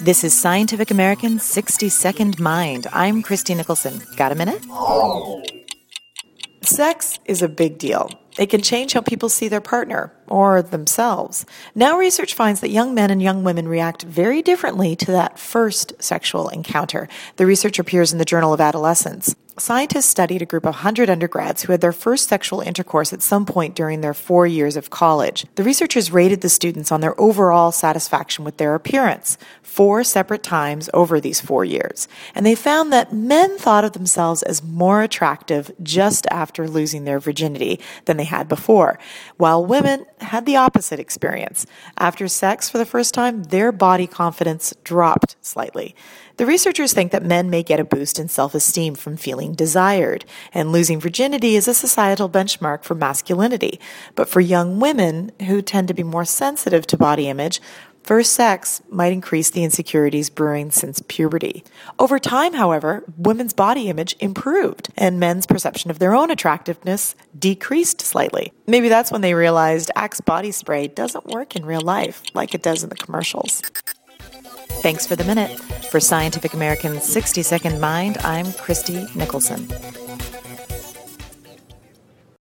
This is Scientific American's 60 Second Mind. I'm Christie Nicholson. Got a minute? Sex is a big deal. It can change how people see their partner or themselves. Now, research finds that young men and young women react very differently to that first sexual encounter. The research appears in the Journal of Adolescence. Scientists studied a group of 100 undergrads who had their first sexual intercourse at some point during their four years of college. The researchers rated the students on their overall satisfaction with their appearance four separate times over these four years. And they found that men thought of themselves as more attractive just after losing their virginity than they had before, while women had the opposite experience. After sex for the first time, their body confidence dropped slightly. The researchers think that men may get a boost in self esteem from feeling desired, and losing virginity is a societal benchmark for masculinity. But for young women, who tend to be more sensitive to body image, First sex might increase the insecurities brewing since puberty. Over time, however, women's body image improved and men's perception of their own attractiveness decreased slightly. Maybe that's when they realized Axe body spray doesn't work in real life like it does in the commercials. Thanks for the minute. For Scientific American's 60 Second Mind, I'm Christie Nicholson.